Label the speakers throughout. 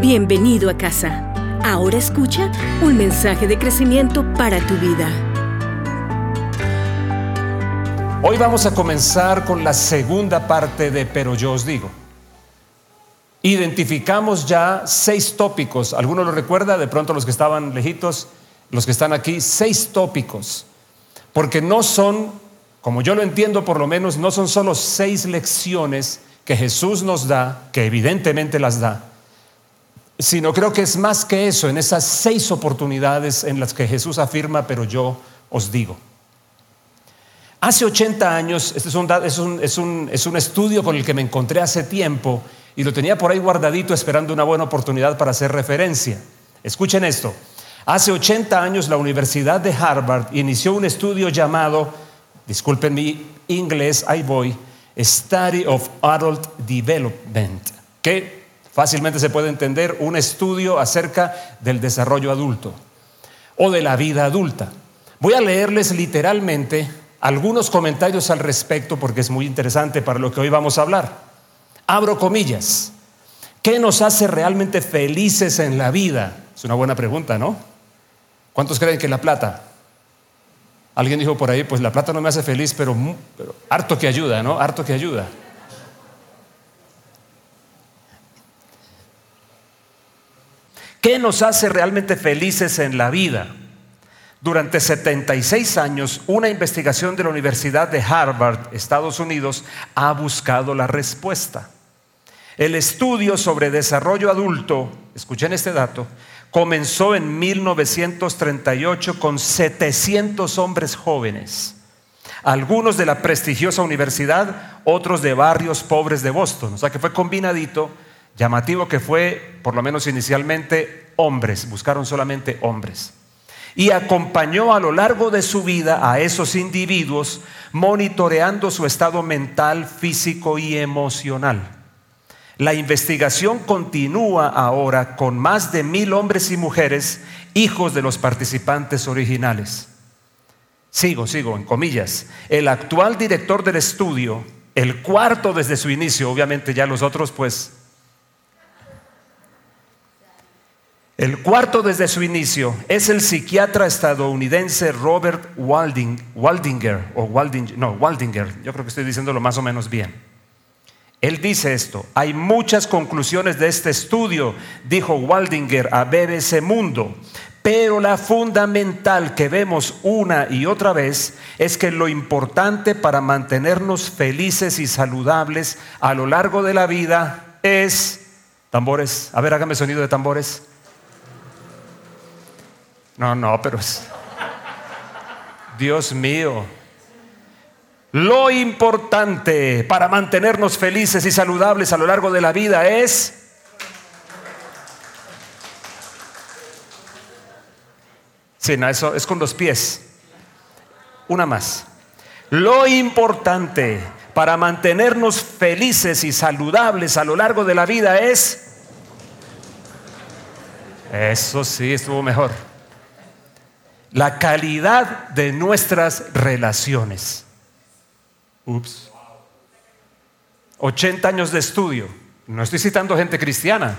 Speaker 1: Bienvenido a casa. Ahora escucha un mensaje de crecimiento para tu vida.
Speaker 2: Hoy vamos a comenzar con la segunda parte de Pero yo os digo. Identificamos ya seis tópicos. ¿Alguno lo recuerda? De pronto los que estaban lejitos, los que están aquí, seis tópicos. Porque no son, como yo lo entiendo por lo menos, no son solo seis lecciones que Jesús nos da, que evidentemente las da, sino creo que es más que eso, en esas seis oportunidades en las que Jesús afirma, pero yo os digo. Hace 80 años, este es un, es, un, es, un, es un, estudio con el que me encontré hace tiempo y lo tenía por ahí guardadito esperando una buena oportunidad para hacer referencia. Escuchen esto. Hace 80 años la Universidad de Harvard inició un estudio llamado, disculpen mi inglés, ahí voy, Study of Adult Development, que fácilmente se puede entender un estudio acerca del desarrollo adulto o de la vida adulta. Voy a leerles literalmente algunos comentarios al respecto porque es muy interesante para lo que hoy vamos a hablar. Abro comillas. ¿Qué nos hace realmente felices en la vida? Es una buena pregunta, ¿no? ¿Cuántos creen que la plata? Alguien dijo por ahí, pues la plata no me hace feliz, pero, pero harto que ayuda, ¿no? Harto que ayuda. ¿Qué nos hace realmente felices en la vida? Durante 76 años, una investigación de la Universidad de Harvard, Estados Unidos, ha buscado la respuesta. El estudio sobre desarrollo adulto, escuchen este dato, comenzó en 1938 con 700 hombres jóvenes, algunos de la prestigiosa universidad, otros de barrios pobres de Boston. O sea que fue combinadito, llamativo que fue, por lo menos inicialmente, hombres, buscaron solamente hombres y acompañó a lo largo de su vida a esos individuos monitoreando su estado mental, físico y emocional. La investigación continúa ahora con más de mil hombres y mujeres, hijos de los participantes originales. Sigo, sigo, en comillas. El actual director del estudio, el cuarto desde su inicio, obviamente ya los otros pues El cuarto desde su inicio es el psiquiatra estadounidense Robert Waldinger, o no, Waldinger, yo creo que estoy diciéndolo más o menos bien. Él dice esto, hay muchas conclusiones de este estudio, dijo Waldinger a BBC Mundo, pero la fundamental que vemos una y otra vez es que lo importante para mantenernos felices y saludables a lo largo de la vida es, tambores, a ver, hágame sonido de tambores. No, no, pero es... Dios mío. Lo importante para mantenernos felices y saludables a lo largo de la vida es... Sí, no, eso es con los pies. Una más. Lo importante para mantenernos felices y saludables a lo largo de la vida es... Eso sí, estuvo mejor la calidad de nuestras relaciones. Ups. 80 años de estudio. No estoy citando gente cristiana.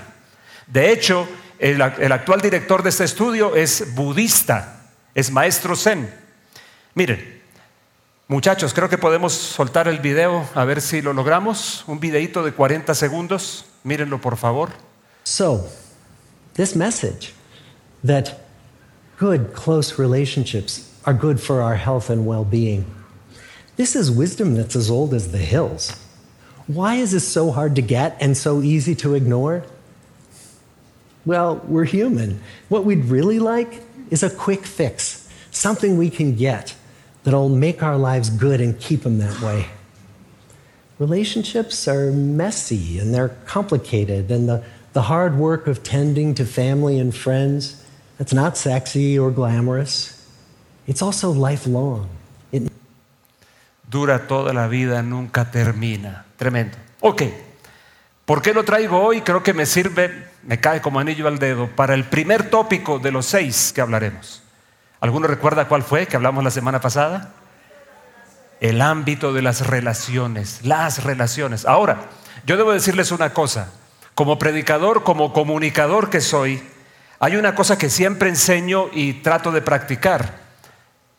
Speaker 2: De hecho, el, actual director de este estudio es budista, es maestro zen. Miren, muchachos, creo que podemos soltar el video a ver si lo logramos. Un videito de 40 segundos. Mírenlo, por favor.
Speaker 3: So, this message that good, close relationships are good for our health and well being. This is wisdom that's as old as the hills. Why is this so hard to get and so easy to ignore? Well, we're human. What we'd really like is a quick fix, something we can get that'll make our lives good and keep them that way. Relationships are messy and they're complicated, and the, the hard work of tending to family and friends It's not sexy or glamorous. It's also lifelong. It...
Speaker 2: Dura toda la vida, nunca termina. Tremendo. Ok. ¿Por qué lo traigo hoy? Creo que me sirve, me cae como anillo al dedo, para el primer tópico de los seis que hablaremos. ¿Alguno recuerda cuál fue que hablamos la semana pasada? El ámbito de las relaciones, las relaciones. Ahora, yo debo decirles una cosa. como predicador, como comunicador que soy, hay una cosa que siempre enseño y trato de practicar.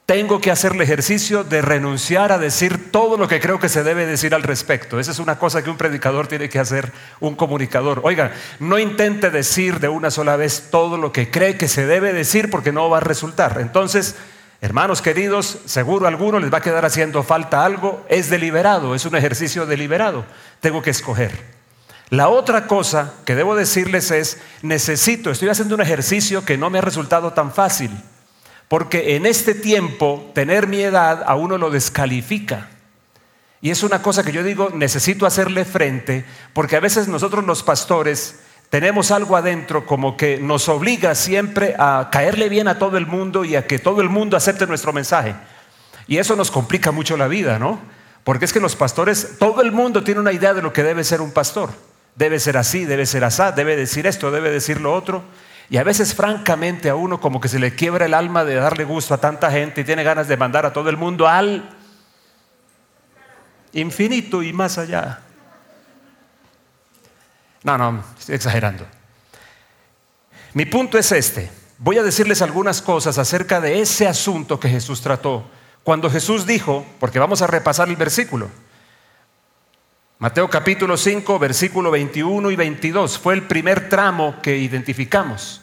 Speaker 2: Tengo que hacer el ejercicio de renunciar a decir todo lo que creo que se debe decir al respecto. Esa es una cosa que un predicador tiene que hacer, un comunicador. Oiga, no intente decir de una sola vez todo lo que cree que se debe decir porque no va a resultar. Entonces, Hermanos queridos, seguro alguno les va a quedar haciendo falta algo, es deliberado, es un ejercicio deliberado. Tengo que escoger. La otra cosa que debo decirles es, necesito, estoy haciendo un ejercicio que no me ha resultado tan fácil, porque en este tiempo tener mi edad a uno lo descalifica. Y es una cosa que yo digo, necesito hacerle frente, porque a veces nosotros los pastores tenemos algo adentro como que nos obliga siempre a caerle bien a todo el mundo y a que todo el mundo acepte nuestro mensaje. Y eso nos complica mucho la vida, ¿no? Porque es que los pastores, todo el mundo tiene una idea de lo que debe ser un pastor. Debe ser así, debe ser así, debe decir esto, debe decir lo otro. Y a veces, francamente, a uno como que se le quiebra el alma de darle gusto a tanta gente y tiene ganas de mandar a todo el mundo al infinito y más allá. No, no, estoy exagerando. Mi punto es este. Voy a decirles algunas cosas acerca de ese asunto que Jesús trató. Cuando Jesús dijo, porque vamos a repasar el versículo, Mateo capítulo 5, versículo 21 y 22, fue el primer tramo que identificamos.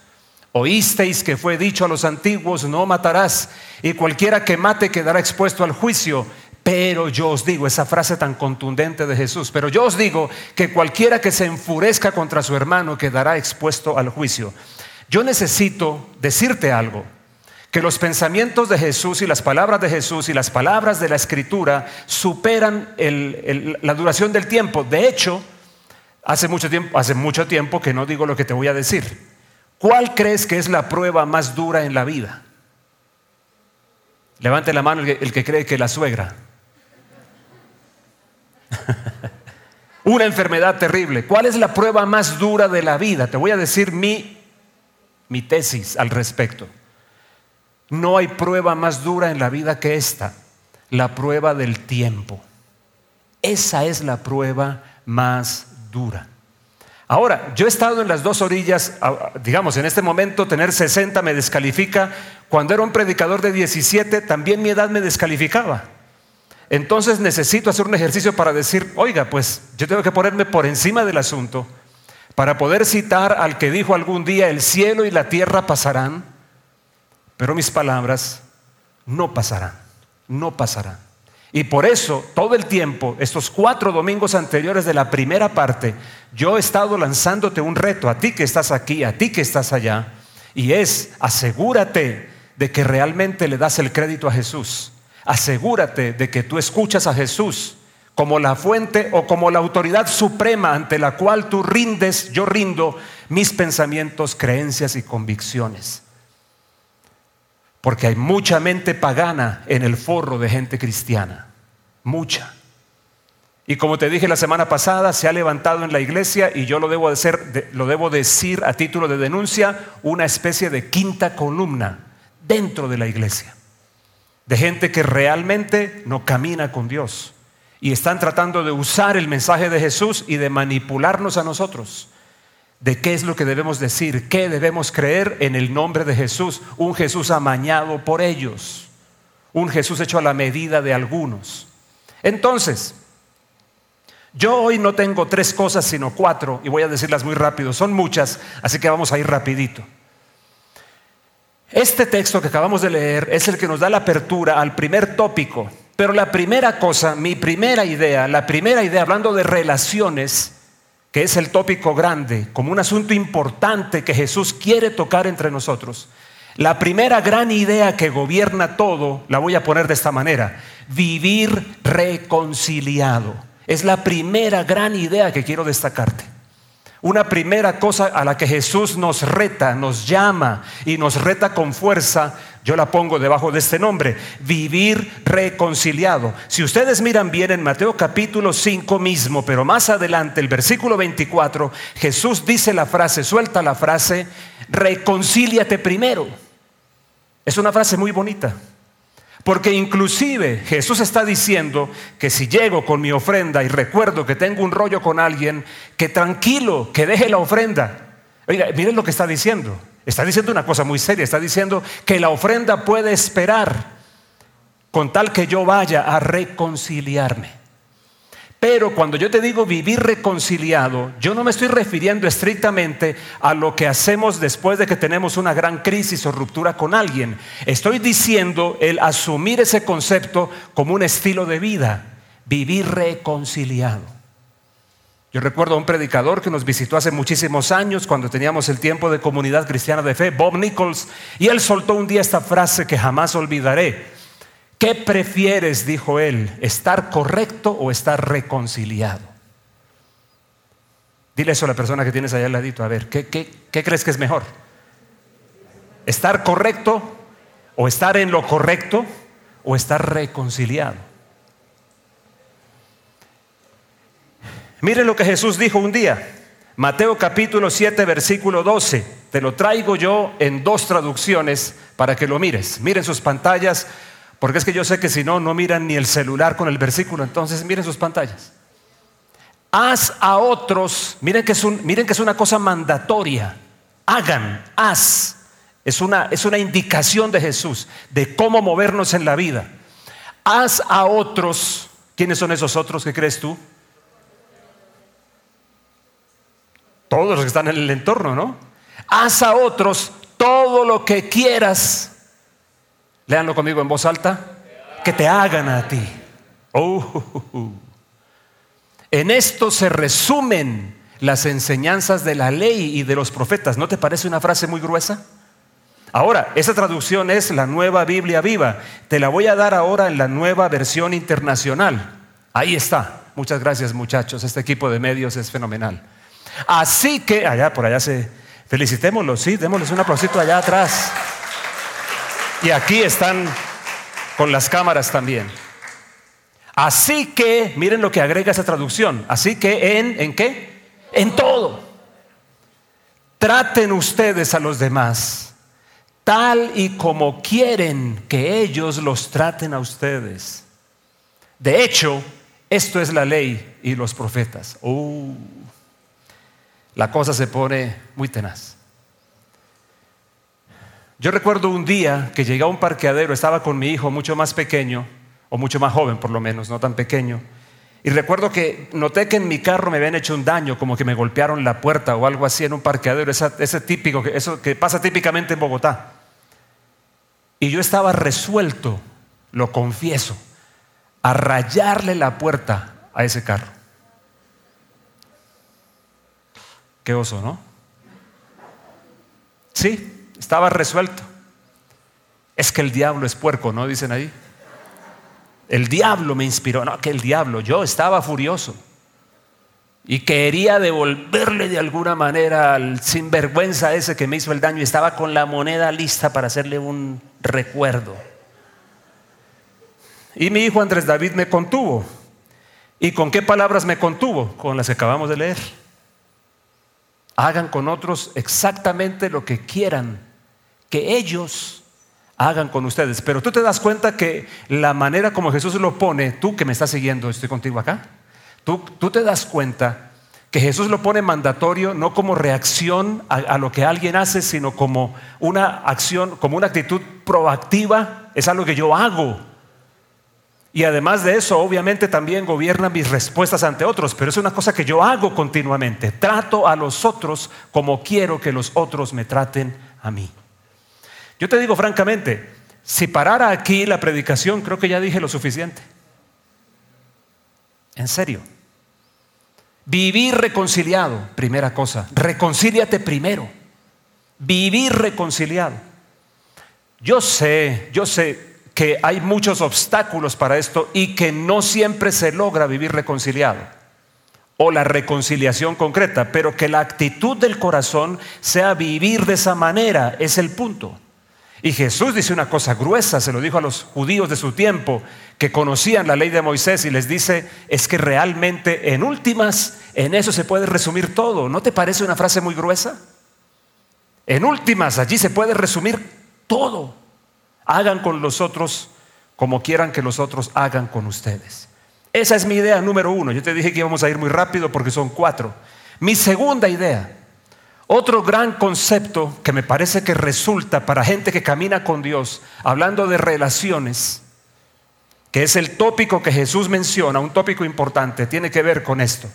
Speaker 2: Oísteis que fue dicho a los antiguos, no matarás, y cualquiera que mate quedará expuesto al juicio. Pero yo os digo, esa frase tan contundente de Jesús, pero yo os digo que cualquiera que se enfurezca contra su hermano quedará expuesto al juicio. Yo necesito decirte algo, que los pensamientos de Jesús y las palabras de Jesús y las palabras de la Escritura superan la duración del tiempo. De hecho, hace mucho, tiempo, hace mucho tiempo que no digo lo que te voy a decir. ¿Cuál crees que es la prueba más dura en la vida? Levante la mano el que cree que la suegra. Una enfermedad terrible. ¿Cuál es la prueba más dura de la vida? Te voy a decir mi, mi tesis al respecto. No hay prueba más dura en la vida que esta, la prueba del tiempo. Esa es la prueba más dura. Ahora, yo he estado en las dos orillas, digamos, en este momento tener 60 me descalifica. Cuando era un predicador de 17, también mi edad me descalificaba. Entonces necesito hacer un ejercicio para decir, oiga, pues yo tengo que ponerme por encima del asunto para poder citar al que dijo algún día, el cielo y la tierra pasarán, pero mis palabras no pasarán, no pasarán. Y por eso, todo el tiempo, estos cuatro domingos anteriores de la primera parte, yo he estado lanzándote un reto a ti que estás aquí, a ti que estás allá, y es asegúrate de que realmente le das el crédito a Jesús asegúrate de que tú escuchas a Jesús como la fuente o como la autoridad suprema ante la cual tú rindes, yo rindo mis pensamientos, creencias y convicciones. Porque hay mucha mente pagana en el forro de gente cristiana, mucha. Y como te dije la semana pasada, se ha levantado en la iglesia, y yo lo debo, lo debo decir a título de denuncia, una especie de quinta columna dentro de la iglesia. De gente que realmente no camina con Dios. Y están tratando de usar el mensaje de Jesús y de manipularnos a nosotros de qué es lo que debemos decir, qué debemos creer en el nombre de Jesús, un Jesús amañado por ellos, un Jesús hecho a la medida de algunos. Entonces, yo hoy no tengo tres cosas, sino cuatro, y voy a decirlas muy rápido, son muchas, así que vamos a ir rapidito. Este texto que acabamos de leer es el que nos da la apertura al primer tópico, pero la primera cosa, mi primera idea, la primera idea, hablando de relaciones, es el tópico grande, como un asunto importante que Jesús quiere tocar entre nosotros, la primera gran idea que gobierna todo, la voy a poner de esta manera, vivir reconciliado. Es la primera gran idea que quiero destacarte. Una primera cosa a la que Jesús nos reta, nos llama y nos reta con fuerza, yo la pongo debajo de este nombre, vivir reconciliado. Si ustedes miran bien en Mateo capítulo 5 mismo, pero más adelante, el versículo 24, Jesús dice la frase, suelta la frase, reconcíliate primero. Es una frase muy bonita. Porque inclusive Jesús está diciendo que si llego con mi ofrenda y recuerdo que tengo un rollo con alguien, que tranquilo, que deje la ofrenda. Oiga, miren lo que está diciendo. Está diciendo una cosa muy seria. Está diciendo que la ofrenda puede esperar con tal que yo vaya a reconciliarme. Pero cuando yo te digo vivir reconciliado, yo no me estoy refiriendo estrictamente a lo que hacemos después de que tenemos una gran crisis o ruptura con alguien. Estoy diciendo el asumir ese concepto como un estilo de vida, vivir reconciliado. Yo recuerdo a un predicador que nos visitó hace muchísimos años cuando teníamos el tiempo de comunidad cristiana de fe, Bob Nichols, y él soltó un día esta frase que jamás olvidaré. ¿Qué prefieres, dijo él, estar correcto o estar reconciliado? Dile eso a la persona que tienes allá al ladito, a ver, ¿qué, crees que es mejor? ¿Estar correcto o estar en lo correcto o estar reconciliado? Mire lo que Jesús dijo un día, Mateo capítulo 7, versículo 12. Te lo traigo yo en dos traducciones para que lo mires. Miren sus pantallas porque es que yo sé que si no, no miran ni el celular con el versículo, entonces miren sus pantallas. Haz a otros, miren que es, miren que es una cosa mandatoria. Hagan, haz. Es una, es una indicación de Jesús de cómo movernos en la vida. Haz a otros. ¿Quiénes son esos otros que crees tú? Todos los que están en el entorno, ¿no? Haz a otros todo lo que quieras Leanlo conmigo en voz alta. Que te hagan a ti. Oh. En esto se resumen las enseñanzas de la ley y de los profetas. ¿No te parece una frase muy gruesa? Ahora, esa traducción es la nueva Biblia viva. Te la voy a dar ahora en la nueva versión internacional. Ahí está. Muchas gracias muchachos. Este equipo de medios es fenomenal. Así que, allá, por allá se... Felicitémoslos, sí, démosles un aplausito allá atrás. Y aquí están con las cámaras también. Así que, miren lo que agrega esa traducción. Así que en, ¿en qué? En todo. Traten ustedes a los demás tal y como quieren que ellos los traten a ustedes. De hecho, esto es la ley y los profetas. Uh, la cosa se pone muy tenaz. Yo recuerdo un día que llegué a un parqueadero, estaba con mi hijo mucho más pequeño, o mucho más joven por lo menos, no tan pequeño. Y recuerdo que noté que en mi carro me habían hecho un daño, como que me golpearon la puerta o algo así en un parqueadero, ese típico, eso que pasa típicamente en Bogotá. Y yo estaba resuelto, lo confieso, a rayarle la puerta a ese carro. Qué oso, ¿no? Sí, estaba resuelto. Es que el diablo es puerco, ¿no? Dicen ahí. El diablo me inspiró. No, que el diablo. Yo estaba furioso. Y quería devolverle de alguna manera al sinvergüenza ese que me hizo el daño. Estaba con la moneda lista para hacerle un recuerdo. Y mi hijo Andrés David me contuvo. ¿Y con qué palabras me contuvo? Con las que acabamos de leer. Hagan con otros exactamente lo que quieran que ellos hagan con ustedes. Pero tú te das cuenta que la manera como Jesús lo pone, tú que me estás siguiendo, estoy contigo acá, tú, tú te das cuenta que Jesús lo pone mandatorio no como reacción a, a, lo que alguien hace, sino como una acción, como una actitud proactiva, es algo que yo hago. Y además de eso, obviamente también gobierna mis respuestas ante otros, pero es una cosa que yo hago continuamente. Trato a los otros como quiero que los otros me traten a mí. Yo te digo francamente, si parara aquí la predicación, creo que ya dije lo suficiente. En serio. Vivir reconciliado, primera cosa. Reconcíliate primero. Vivir reconciliado. Yo sé, yo sé que hay muchos obstáculos para esto y que no siempre se logra vivir reconciliado o la reconciliación concreta, pero que la actitud del corazón sea vivir de esa manera, es el punto. Y Jesús dice una cosa gruesa, se lo dijo a los judíos de su tiempo, que conocían la ley de Moisés y les dice, es que realmente en últimas, en eso se puede resumir todo. ¿No te parece una frase muy gruesa? En últimas, allí se puede resumir todo. Hagan con los otros como quieran que los otros hagan con ustedes. Esa es mi idea número uno. Yo te dije que íbamos a ir muy rápido porque son cuatro. Mi segunda idea, otro gran concepto que me parece que resulta para gente que camina con Dios, hablando de relaciones, que es el tópico que Jesús menciona, un tópico importante, tiene que ver con esto.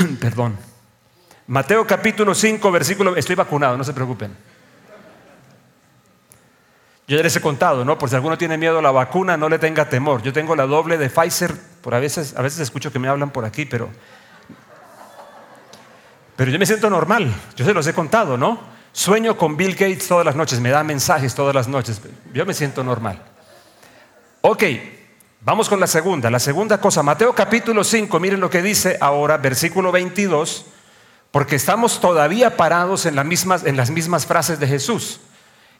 Speaker 2: Perdón. Mateo capítulo 5, versículo, estoy vacunado, no se preocupen. Yo ya les he contado, ¿no? Por si alguno tiene miedo a la vacuna, no le tenga temor. Yo tengo la doble de Pfizer, por a veces, a veces escucho que me hablan por aquí, pero pero yo me siento normal, yo se los he contado, ¿no? Sueño con Bill Gates todas las noches, me da mensajes todas las noches, yo me siento normal. Ok, vamos con la segunda. La segunda cosa, Mateo capítulo 5, miren lo que dice ahora, versículo 22, porque estamos todavía parados en las mismas, en las mismas frases de Jesús.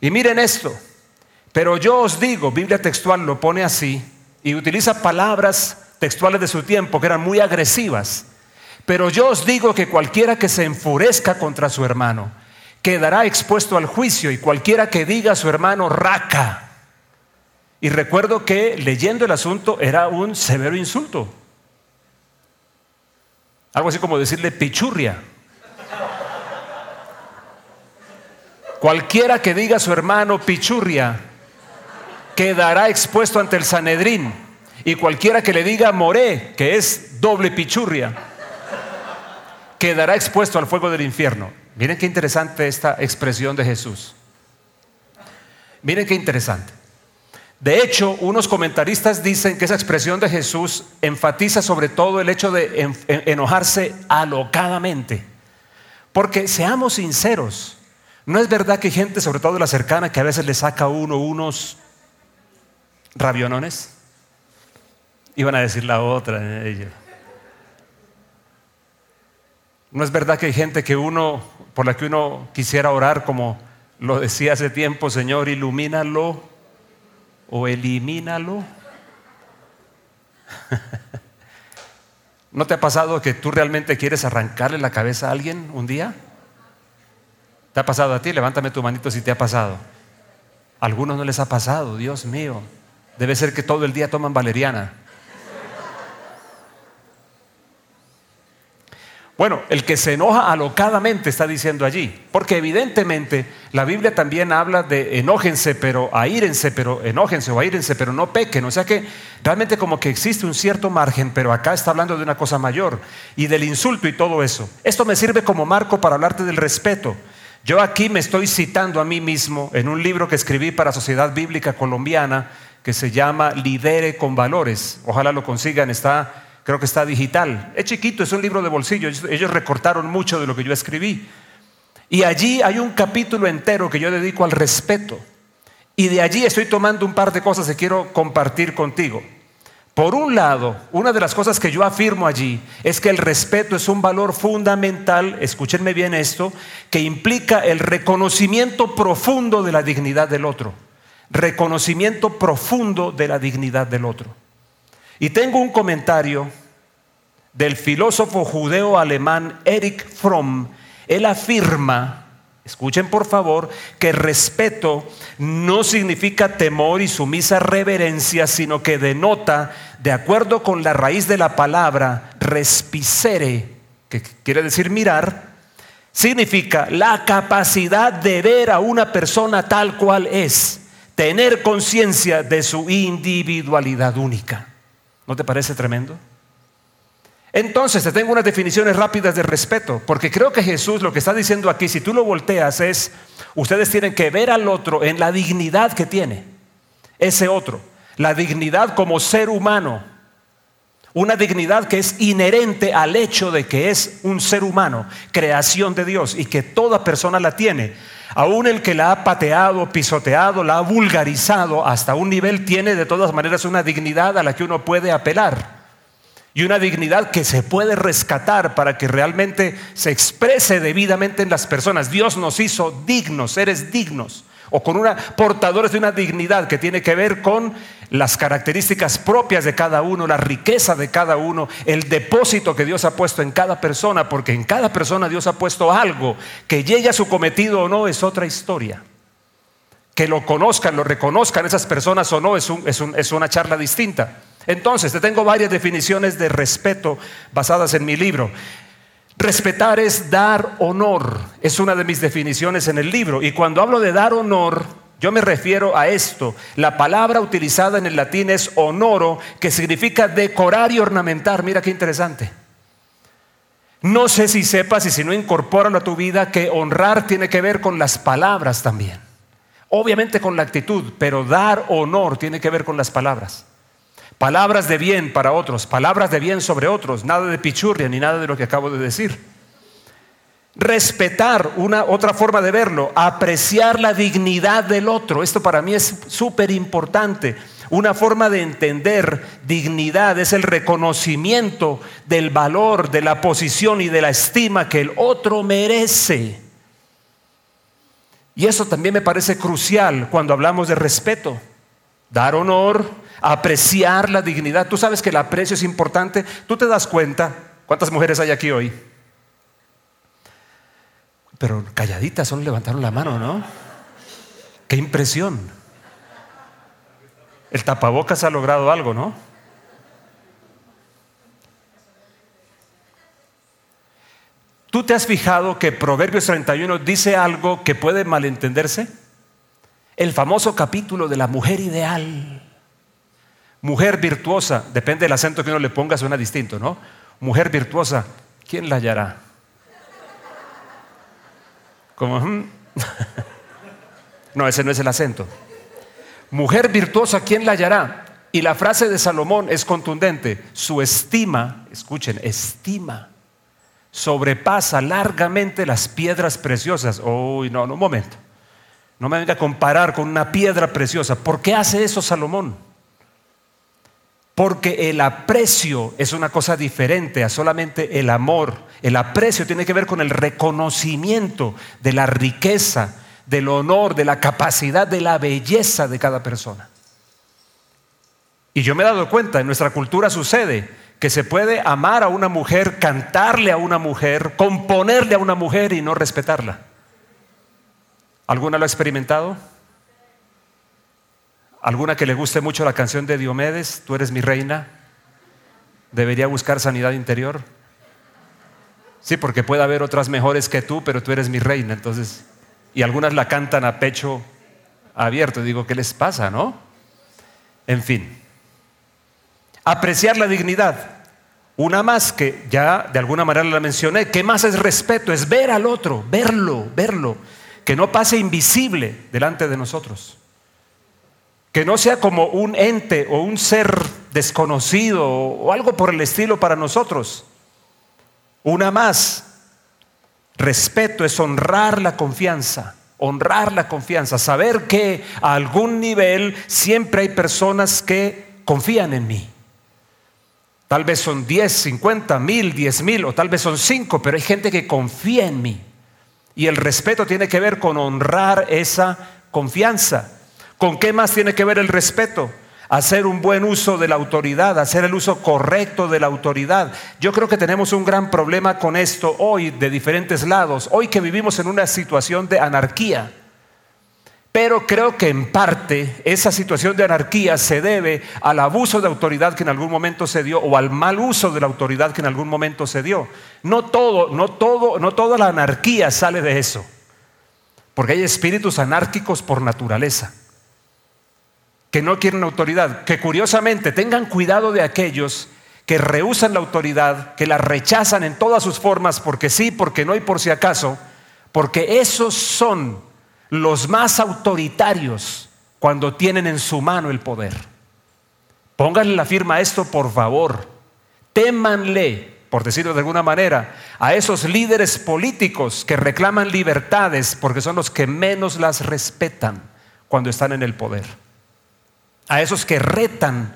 Speaker 2: Y miren esto, pero yo os digo, Biblia textual lo pone así, y utiliza palabras textuales de su tiempo que eran muy agresivas. Pero yo os digo que cualquiera que se enfurezca contra su hermano quedará expuesto al juicio y cualquiera que diga a su hermano raca. Y recuerdo que leyendo el asunto era un severo insulto. Algo así como decirle pichurria. Cualquiera que diga a su hermano pichurria quedará expuesto ante el Sanedrín. Y cualquiera que le diga moré, que es doble pichurria, quedará expuesto al fuego del infierno. Miren qué interesante esta expresión de Jesús. Miren qué interesante. De hecho, unos comentaristas dicen que esa expresión de Jesús enfatiza sobre todo el hecho de enojarse alocadamente. Porque seamos sinceros, no es verdad que hay gente, sobre todo la cercana, que a veces le saca uno unos rabionones. Iban a decir la otra. Eh, no es verdad que hay gente que uno, por la que uno quisiera orar, como lo decía hace tiempo, Señor, ilumínalo o elimínalo. ¿No te ha pasado que tú realmente quieres arrancarle la cabeza a alguien un día? ¿Te ha pasado a ti? Levántame tu manito si te ha pasado. A algunos no les ha pasado, Dios mío. Debe ser que todo el día toman valeriana. Bueno, el que se enoja alocadamente está diciendo allí, porque evidentemente la Biblia también habla de enójense, pero aírense, pero enójense o aírense, pero no pequen. O sea que realmente como que existe un cierto margen, pero acá está hablando de una cosa mayor y del insulto y todo eso. Esto me sirve como marco para hablarte del respeto. Yo aquí me estoy citando a mí mismo en un libro que escribí para Sociedad Bíblica Colombiana que se llama Lidere con Valores. Ojalá lo consigan, está creo que está digital. Es chiquito, es un libro de bolsillo. Ellos recortaron mucho de lo que yo escribí. Y allí hay un capítulo entero que yo dedico al respeto. Y de allí estoy tomando un par de cosas que quiero compartir contigo. Por un lado, una de las cosas que yo afirmo allí es que el respeto es un valor fundamental, escúchenme bien esto, que implica el reconocimiento profundo de la dignidad del otro. Reconocimiento profundo de la dignidad del otro. Y tengo un comentario del filósofo judeo-alemán Erich Fromm. Él afirma, escuchen por favor, que respeto no significa temor y sumisa reverencia, sino que denota, de acuerdo con la raíz de la palabra, respicere, que quiere decir mirar, significa la capacidad de ver a una persona tal cual es, tener conciencia de su individualidad única. ¿No te parece tremendo? Entonces, te tengo unas definiciones rápidas de respeto, porque creo que Jesús lo que está diciendo aquí, si tú lo volteas, es, ustedes tienen que ver al otro en la dignidad que tiene, ese otro, la dignidad como ser humano, una dignidad que es inherente al hecho de que es un ser humano, creación de Dios, y que toda persona la tiene. Aún el que la ha pateado, pisoteado, la ha vulgarizado hasta un nivel tiene de todas maneras una dignidad a la que uno puede apelar. Y una dignidad que se puede rescatar para que realmente se exprese debidamente en las personas. Dios nos hizo dignos, seres dignos o con una portadores de una dignidad que tiene que ver con las características propias de cada uno, la riqueza de cada uno, el depósito que Dios ha puesto en cada persona, porque en cada persona Dios ha puesto algo, que llegue a su cometido o no es otra historia. Que lo conozcan, lo reconozcan esas personas o no, es, es una charla distinta. Entonces, te tengo varias definiciones de respeto basadas en mi libro. Respetar es dar honor, es una de mis definiciones en el libro. Y cuando hablo de dar honor, yo me refiero a esto. La palabra utilizada en el latín es honoro, que significa decorar y ornamentar. Mira qué interesante. No sé si sepas y si no incorporan a tu vida que honrar tiene que ver con las palabras también. Obviamente con la actitud, pero dar honor tiene que ver con las palabras. Palabras de bien para otros, palabras de bien sobre otros, nada de pichurria ni nada de lo que acabo de decir. Respetar, una otra forma de verlo, apreciar la dignidad del otro. Esto para mí es súper importante. Una forma de entender dignidad es el reconocimiento del valor, de la posición y de la estima que el otro merece. Y eso también me parece crucial cuando hablamos de respeto. Dar honor, apreciar la dignidad. Tú sabes que el aprecio es importante. Tú te das cuenta. ¿Cuántas mujeres hay aquí hoy? Pero calladitas, solo levantaron la mano, ¿no? Qué impresión. El tapabocas ha logrado algo, ¿no? ¿Tú te has fijado que Proverbios 31 dice algo que puede malentenderse? El famoso capítulo de la mujer ideal. Mujer virtuosa, depende del acento que uno le ponga, suena distinto, ¿no? Mujer virtuosa, ¿quién la hallará? Como, hmm. no, ese no es el acento. Mujer virtuosa, ¿quién la hallará? Y la frase de Salomón es contundente. Su estima, escuchen, estima, sobrepasa largamente las piedras preciosas. Uy, no, no, un momento. No me venga a comparar con una piedra preciosa. ¿Por qué hace eso Salomón? Porque el aprecio es una cosa diferente a solamente el amor. El aprecio tiene que ver con el reconocimiento de la riqueza, del honor, de la capacidad, de la belleza de cada persona. Y yo me he dado cuenta, en nuestra cultura sucede que se puede amar a una mujer, cantarle a una mujer, componerle a una mujer y no respetarla. ¿Alguna lo ha experimentado? ¿Alguna que le guste mucho la canción de Diomedes, Tú eres mi reina? ¿Debería buscar sanidad interior? Sí, porque puede haber otras mejores que tú, pero tú eres mi reina. Entonces, y algunas la cantan a pecho abierto. Digo, ¿qué les pasa, no? En fin, apreciar la dignidad. Una más que ya de alguna manera la mencioné. ¿Qué más es respeto? Es ver al otro, verlo, verlo. Que no pase invisible delante de nosotros. Que no sea como un ente o un ser desconocido o algo por el estilo para nosotros. Una más, respeto es honrar la confianza, honrar la confianza, saber que a algún nivel siempre hay personas que confían en mí. Tal vez son 10, 50, mil, 10 mil o tal vez son 5, pero hay gente que confía en mí. Y el respeto tiene que ver con honrar esa confianza. ¿Con qué más tiene que ver el respeto? Hacer un buen uso de la autoridad, hacer el uso correcto de la autoridad. Yo creo que tenemos un gran problema con esto hoy de diferentes lados, hoy que vivimos en una situación de anarquía. Pero creo que en parte esa situación de anarquía se debe al abuso de autoridad que en algún momento se dio o al mal uso de la autoridad que en algún momento se dio. No todo, no todo, no toda la anarquía sale de eso. Porque hay espíritus anárquicos por naturaleza que no quieren autoridad, que curiosamente tengan cuidado de aquellos que rehusan la autoridad, que la rechazan en todas sus formas, porque sí, porque no y por si acaso, porque esos son los más autoritarios cuando tienen en su mano el poder. Pónganle la firma a esto, por favor. Témanle, por decirlo de alguna manera, a esos líderes políticos que reclaman libertades porque son los que menos las respetan cuando están en el poder a esos que retan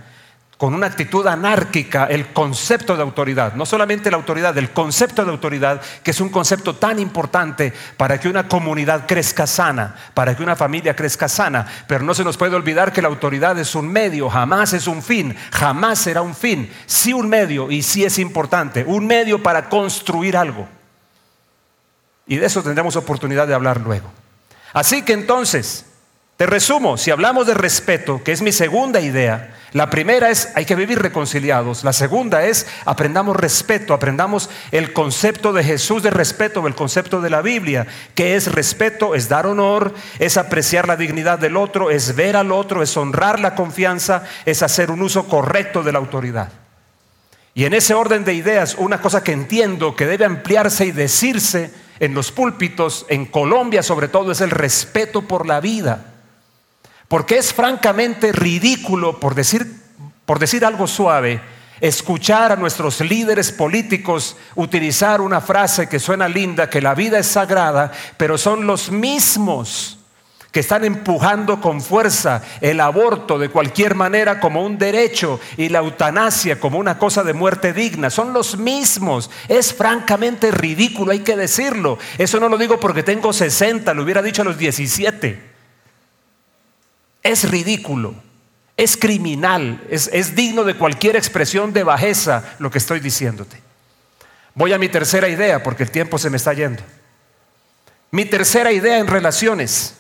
Speaker 2: con una actitud anárquica el concepto de autoridad, no solamente la autoridad, el concepto de autoridad, que es un concepto tan importante para que una comunidad crezca sana, para que una familia crezca sana, pero no se nos puede olvidar que la autoridad es un medio, jamás es un fin, jamás será un fin, sí un medio y sí es importante, un medio para construir algo. Y de eso tendremos oportunidad de hablar luego. Así que entonces, Te resumo, si hablamos de respeto, que es mi segunda idea, la primera es hay que vivir reconciliados, la segunda es aprendamos respeto, aprendamos el concepto de Jesús de respeto, el concepto de la Biblia, que es respeto, es dar honor, es apreciar la dignidad del otro, es ver al otro, es honrar la confianza, es hacer un uso correcto de la autoridad. Y en ese orden de ideas, una cosa que entiendo que debe ampliarse y decirse en los púlpitos, en Colombia sobre todo, es el respeto por la vida. Porque es francamente ridículo, por decir, algo suave, escuchar a nuestros líderes políticos utilizar una frase que suena linda, que la vida es sagrada, pero son los mismos que están empujando con fuerza el aborto de cualquier manera como un derecho y la eutanasia como una cosa de muerte digna. Son los mismos. Es francamente ridículo, hay que decirlo. Eso no lo digo porque tengo 60, lo hubiera dicho a los 17. Es ridículo, es criminal, es, digno de cualquier expresión de bajeza lo que estoy diciéndote. Voy a mi tercera idea porque el tiempo se me está yendo. Mi tercera idea en relaciones,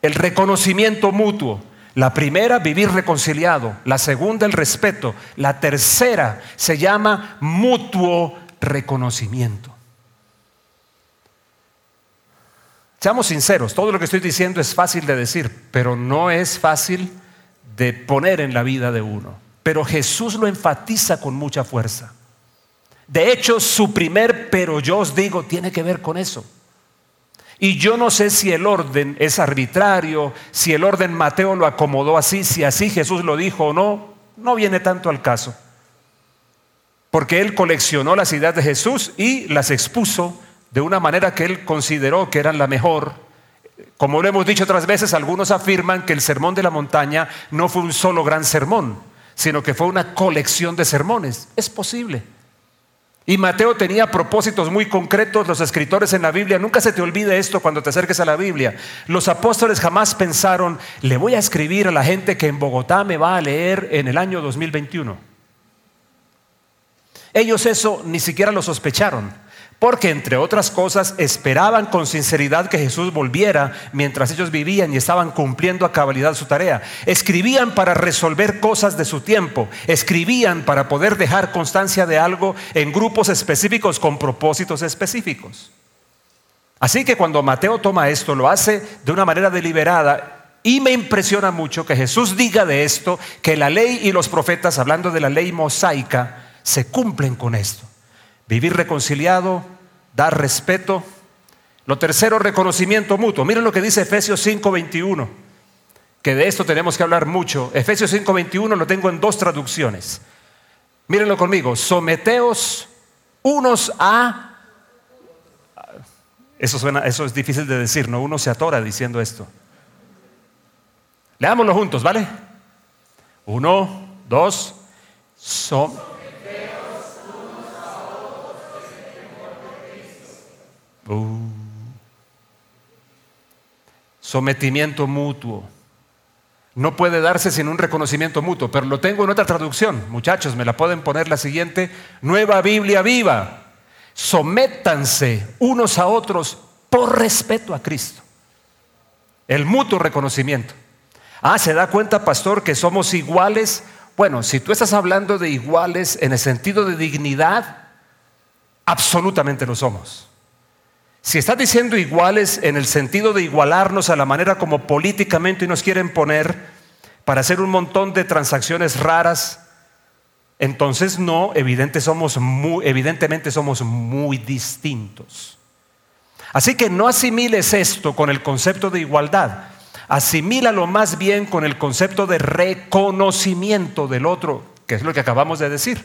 Speaker 2: el reconocimiento mutuo. La primera, vivir reconciliado. La segunda, el respeto. La tercera se llama mutuo reconocimiento. Seamos sinceros, todo lo que estoy diciendo es fácil de decir, pero no es fácil de poner en la vida de uno. Pero Jesús lo enfatiza con mucha fuerza. De hecho, su primer pero yo os digo tiene que ver con eso. Y yo no sé si el orden es arbitrario, si el orden Mateo lo acomodó así, si así Jesús lo dijo o no, no viene tanto al caso. Porque él coleccionó las ideas de Jesús y las expuso de una manera que él consideró que eran la mejor. Como lo hemos dicho otras veces, algunos afirman que el sermón de la montaña no fue un solo gran sermón, sino que fue una colección de sermones. Es posible. Y Mateo tenía propósitos muy concretos, los escritores en la Biblia, nunca se te olvide esto cuando te acerques a la Biblia. Los apóstoles jamás pensaron, le voy a escribir a la gente que en Bogotá me va a leer en el año 2021. Ellos eso ni siquiera lo sospecharon porque entre otras cosas esperaban con sinceridad que Jesús volviera mientras ellos vivían y estaban cumpliendo a cabalidad su tarea. Escribían para resolver cosas de su tiempo, escribían para poder dejar constancia de algo en grupos específicos con propósitos específicos. Así que cuando Mateo toma esto, lo hace de una manera deliberada y me impresiona mucho que Jesús diga de esto, que la ley y los profetas, hablando de la ley mosaica, se cumplen con esto. Vivir reconciliado, dar respeto. Lo tercero, reconocimiento mutuo. Miren lo que dice Efesios 5:21, que de esto tenemos que hablar mucho. Efesios 5:21 lo tengo en dos traducciones. Mírenlo conmigo, someteos unos a... Eso, es difícil de decir, ¿no? Uno se atora diciendo esto. Leámoslo juntos, ¿vale? Uno, dos, son Uh. Sometimiento mutuo. No puede darse sin un reconocimiento mutuo, pero lo tengo en otra traducción. Muchachos, me la pueden poner la siguiente. Nueva Biblia viva. Sométanse unos a otros por respeto a Cristo. El mutuo reconocimiento. Ah, ¿se da cuenta, pastor, que somos iguales? Bueno, si tú estás hablando de iguales en el sentido de dignidad, absolutamente lo somos. Si estás diciendo iguales en el sentido de igualarnos a la manera como políticamente nos quieren poner para hacer un montón de transacciones raras, entonces no, somos evidentemente somos muy distintos. Así que no asimiles esto con el concepto de igualdad, asimílalo más bien con el concepto de reconocimiento del otro, que es lo que acabamos de decir.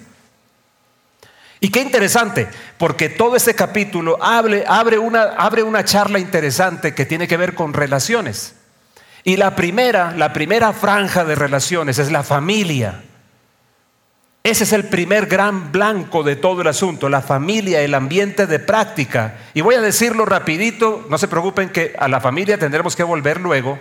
Speaker 2: Y qué interesante, porque todo este capítulo abre, abre, una, abre una charla interesante que tiene que ver con relaciones. Y la primera, la primera franja de relaciones es la familia. Ese es el primer gran blanco de todo el asunto, la familia, el ambiente de práctica. Y voy a decirlo rapidito, no se preocupen que a la familia tendremos que volver luego,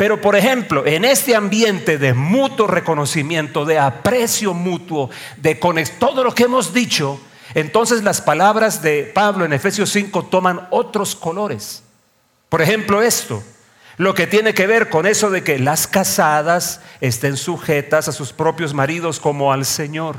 Speaker 2: pero por ejemplo, en este ambiente de mutuo reconocimiento, de aprecio mutuo, de todo lo que hemos dicho, entonces las palabras de Pablo en Efesios 5 toman otros colores. Por ejemplo, esto, lo que tiene que ver con eso de que las casadas estén sujetas a sus propios maridos como al Señor.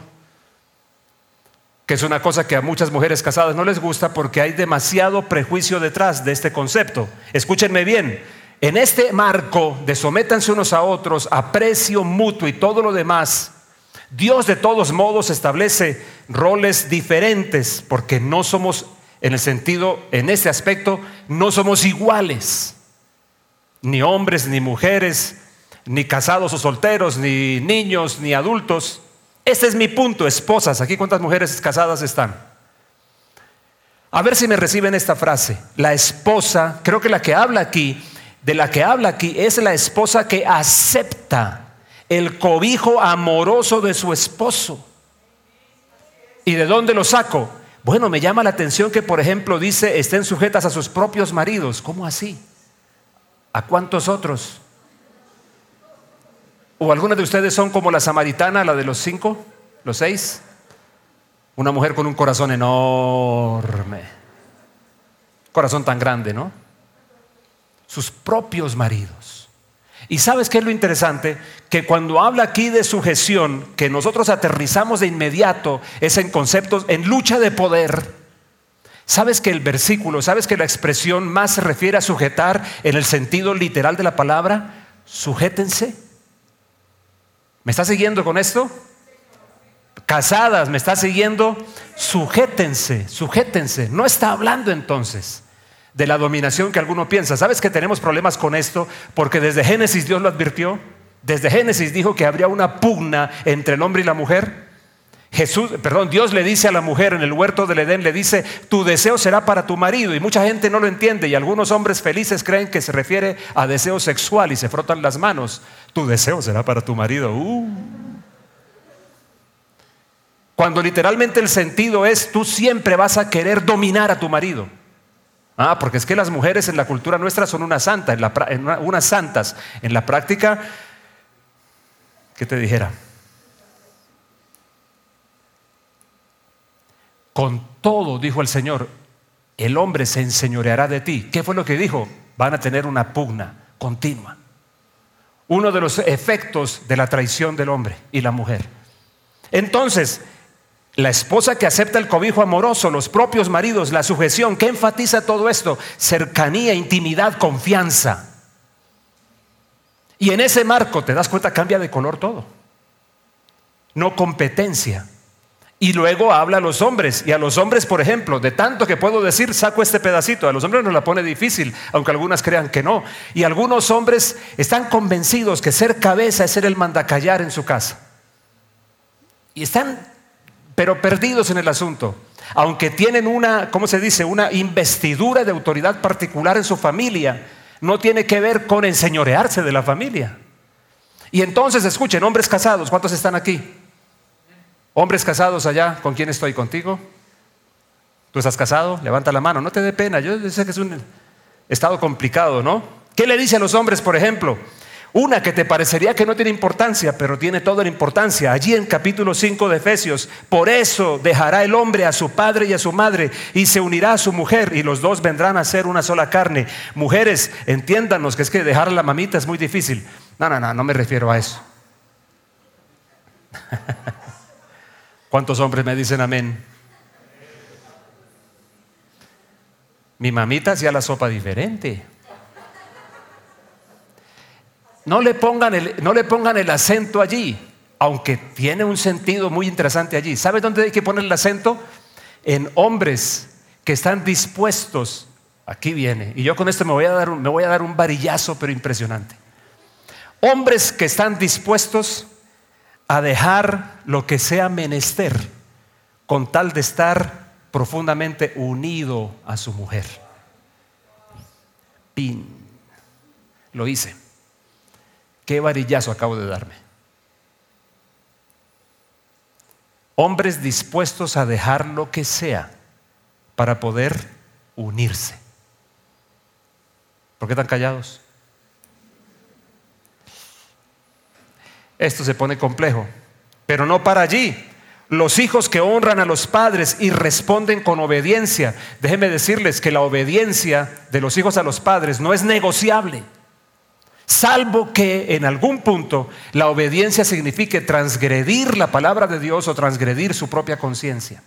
Speaker 2: Que es una cosa que a muchas mujeres casadas no les gusta porque hay demasiado prejuicio detrás de este concepto. Escúchenme bien, en este marco de sométanse unos a otros, aprecio mutuo y todo lo demás, Dios de todos modos establece roles diferentes porque no somos, en el sentido, en ese aspecto, no somos iguales ni hombres, ni mujeres, ni casados o solteros, ni niños, ni adultos. Este es mi punto, esposas. Aquí cuántas mujeres casadas están. A ver si me reciben esta frase. La esposa, creo que la que habla aquí, de la que habla aquí, es la esposa que acepta el cobijo amoroso de su esposo. ¿Y de dónde lo saco? Bueno, me llama la atención que, por ejemplo, dice, estén sujetas a sus propios maridos. ¿Cómo así? ¿A cuántos otros? ¿O algunos de ustedes son como la samaritana, la de los cinco, los seis? Una mujer con un corazón enorme. Corazón tan grande, ¿no? Sus propios maridos. Y sabes qué es lo interesante? Que cuando habla aquí de sujeción, que nosotros aterrizamos de inmediato es en conceptos, en lucha de poder. ¿Sabes que el versículo, sabes que la expresión más se refiere a sujetar en el sentido literal de la palabra? Sujétense. ¿Me está siguiendo con esto? Casadas, ¿me está siguiendo? Sujétense, sujétense. No está hablando entonces de la dominación que alguno piensa. ¿Sabes que tenemos problemas con esto? Porque desde Génesis Dios lo advirtió. Desde Génesis dijo que habría una pugna entre el hombre y la mujer. Jesús, perdón, Dios le dice a la mujer en el huerto del Edén, le dice, tu deseo será para tu marido. Y mucha gente no lo entiende y algunos hombres felices creen que se refiere a deseo sexual y se frotan las manos. Tu deseo será para tu marido. Uh. Cuando literalmente el sentido es, tú siempre vas a querer dominar a tu marido. Ah, porque es que las mujeres en la cultura nuestra son unas santas, en unas santas. En la práctica, ¿qué te dijera? Con todo, dijo el Señor, el hombre se enseñoreará de ti. ¿Qué fue lo que dijo? Van a tener una pugna continua. Uno de los efectos de la traición del hombre y la mujer. Entonces, la esposa que acepta el cobijo amoroso, los propios maridos, la sujeción, ¿qué enfatiza todo esto? Cercanía, intimidad, confianza. Y en ese marco, te das cuenta, cambia de color todo. No competencia. Y luego habla a los hombres. Y a los hombres, por ejemplo, de tanto que puedo decir, saco este pedacito. A los hombres nos la pone difícil, aunque algunas crean que no. Y algunos hombres están convencidos que ser cabeza es ser el mandacallar en su casa. Y están, pero perdidos en el asunto. Aunque tienen una, ¿cómo se dice? Una investidura de autoridad particular en su familia, no tiene que ver con enseñorearse de la familia. Y entonces, escuchen, hombres casados, ¿cuántos están aquí? Hombres casados allá, ¿con quién estoy? ¿Contigo? ¿Tú estás casado? Levanta la mano, no te dé pena. Yo sé que es un estado complicado, ¿no? ¿Qué le dice a los hombres, por ejemplo? Una que te parecería que no tiene importancia, pero tiene toda la importancia. Allí en capítulo 5 de Efesios, por eso dejará el hombre a su padre y a su madre y se unirá a su mujer y los dos vendrán a ser una sola carne. Mujeres, entiéndanos que es que dejar a la mamita es muy difícil. No, no, no, no me refiero a eso. ¿Cuántos hombres me dicen amén? Mi mamita hacía la sopa diferente. No le, pongan el, no le pongan el acento allí, aunque tiene un sentido muy interesante allí. ¿Sabes dónde hay que poner el acento? En hombres que están dispuestos. Aquí viene. Y yo con esto me voy a dar me voy a dar un varillazo, pero impresionante. Hombres que están dispuestos a dejar lo que sea menester con tal de estar profundamente unido a su mujer. Pin. Lo hice. Qué varillazo acabo de darme. Hombres dispuestos a dejar lo que sea para poder unirse. ¿Por qué están callados? esto se pone complejo. Pero no para allí. Los hijos que honran a los padres y responden con obediencia. Déjenme decirles que la obediencia de los hijos a los padres no es negociable. Salvo que en algún punto la obediencia signifique transgredir la palabra de Dios o transgredir su propia conciencia,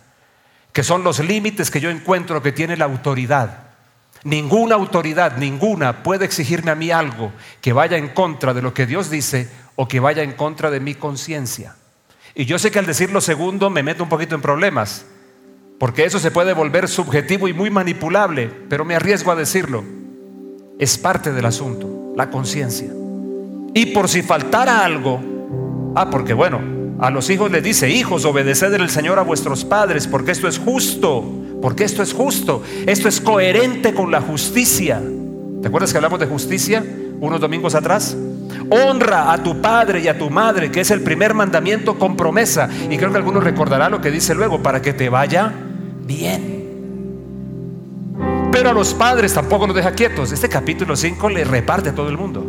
Speaker 2: que son los límites que yo encuentro que tiene la autoridad. Ninguna autoridad, ninguna puede exigirme a mí algo que vaya en contra de lo que Dios dice o que vaya en contra de mi conciencia. Y yo sé que al decir lo segundo me meto un poquito en problemas, porque eso se puede volver subjetivo y muy manipulable, pero me arriesgo a decirlo. Es parte del asunto, la conciencia. Y por si faltara algo, ah, porque bueno, a los hijos les dice, hijos, obedeced el Señor a vuestros padres, porque esto es justo, porque esto es justo, esto es coherente con la justicia. ¿Te acuerdas que hablamos de justicia unos domingos atrás? Honra a tu padre y a tu madre, que es el primer mandamiento con promesa. Y creo que algunos recordarán lo que dice luego, para que te vaya bien. Pero a los padres tampoco nos deja quietos. Este capítulo 5 le reparte a todo el mundo.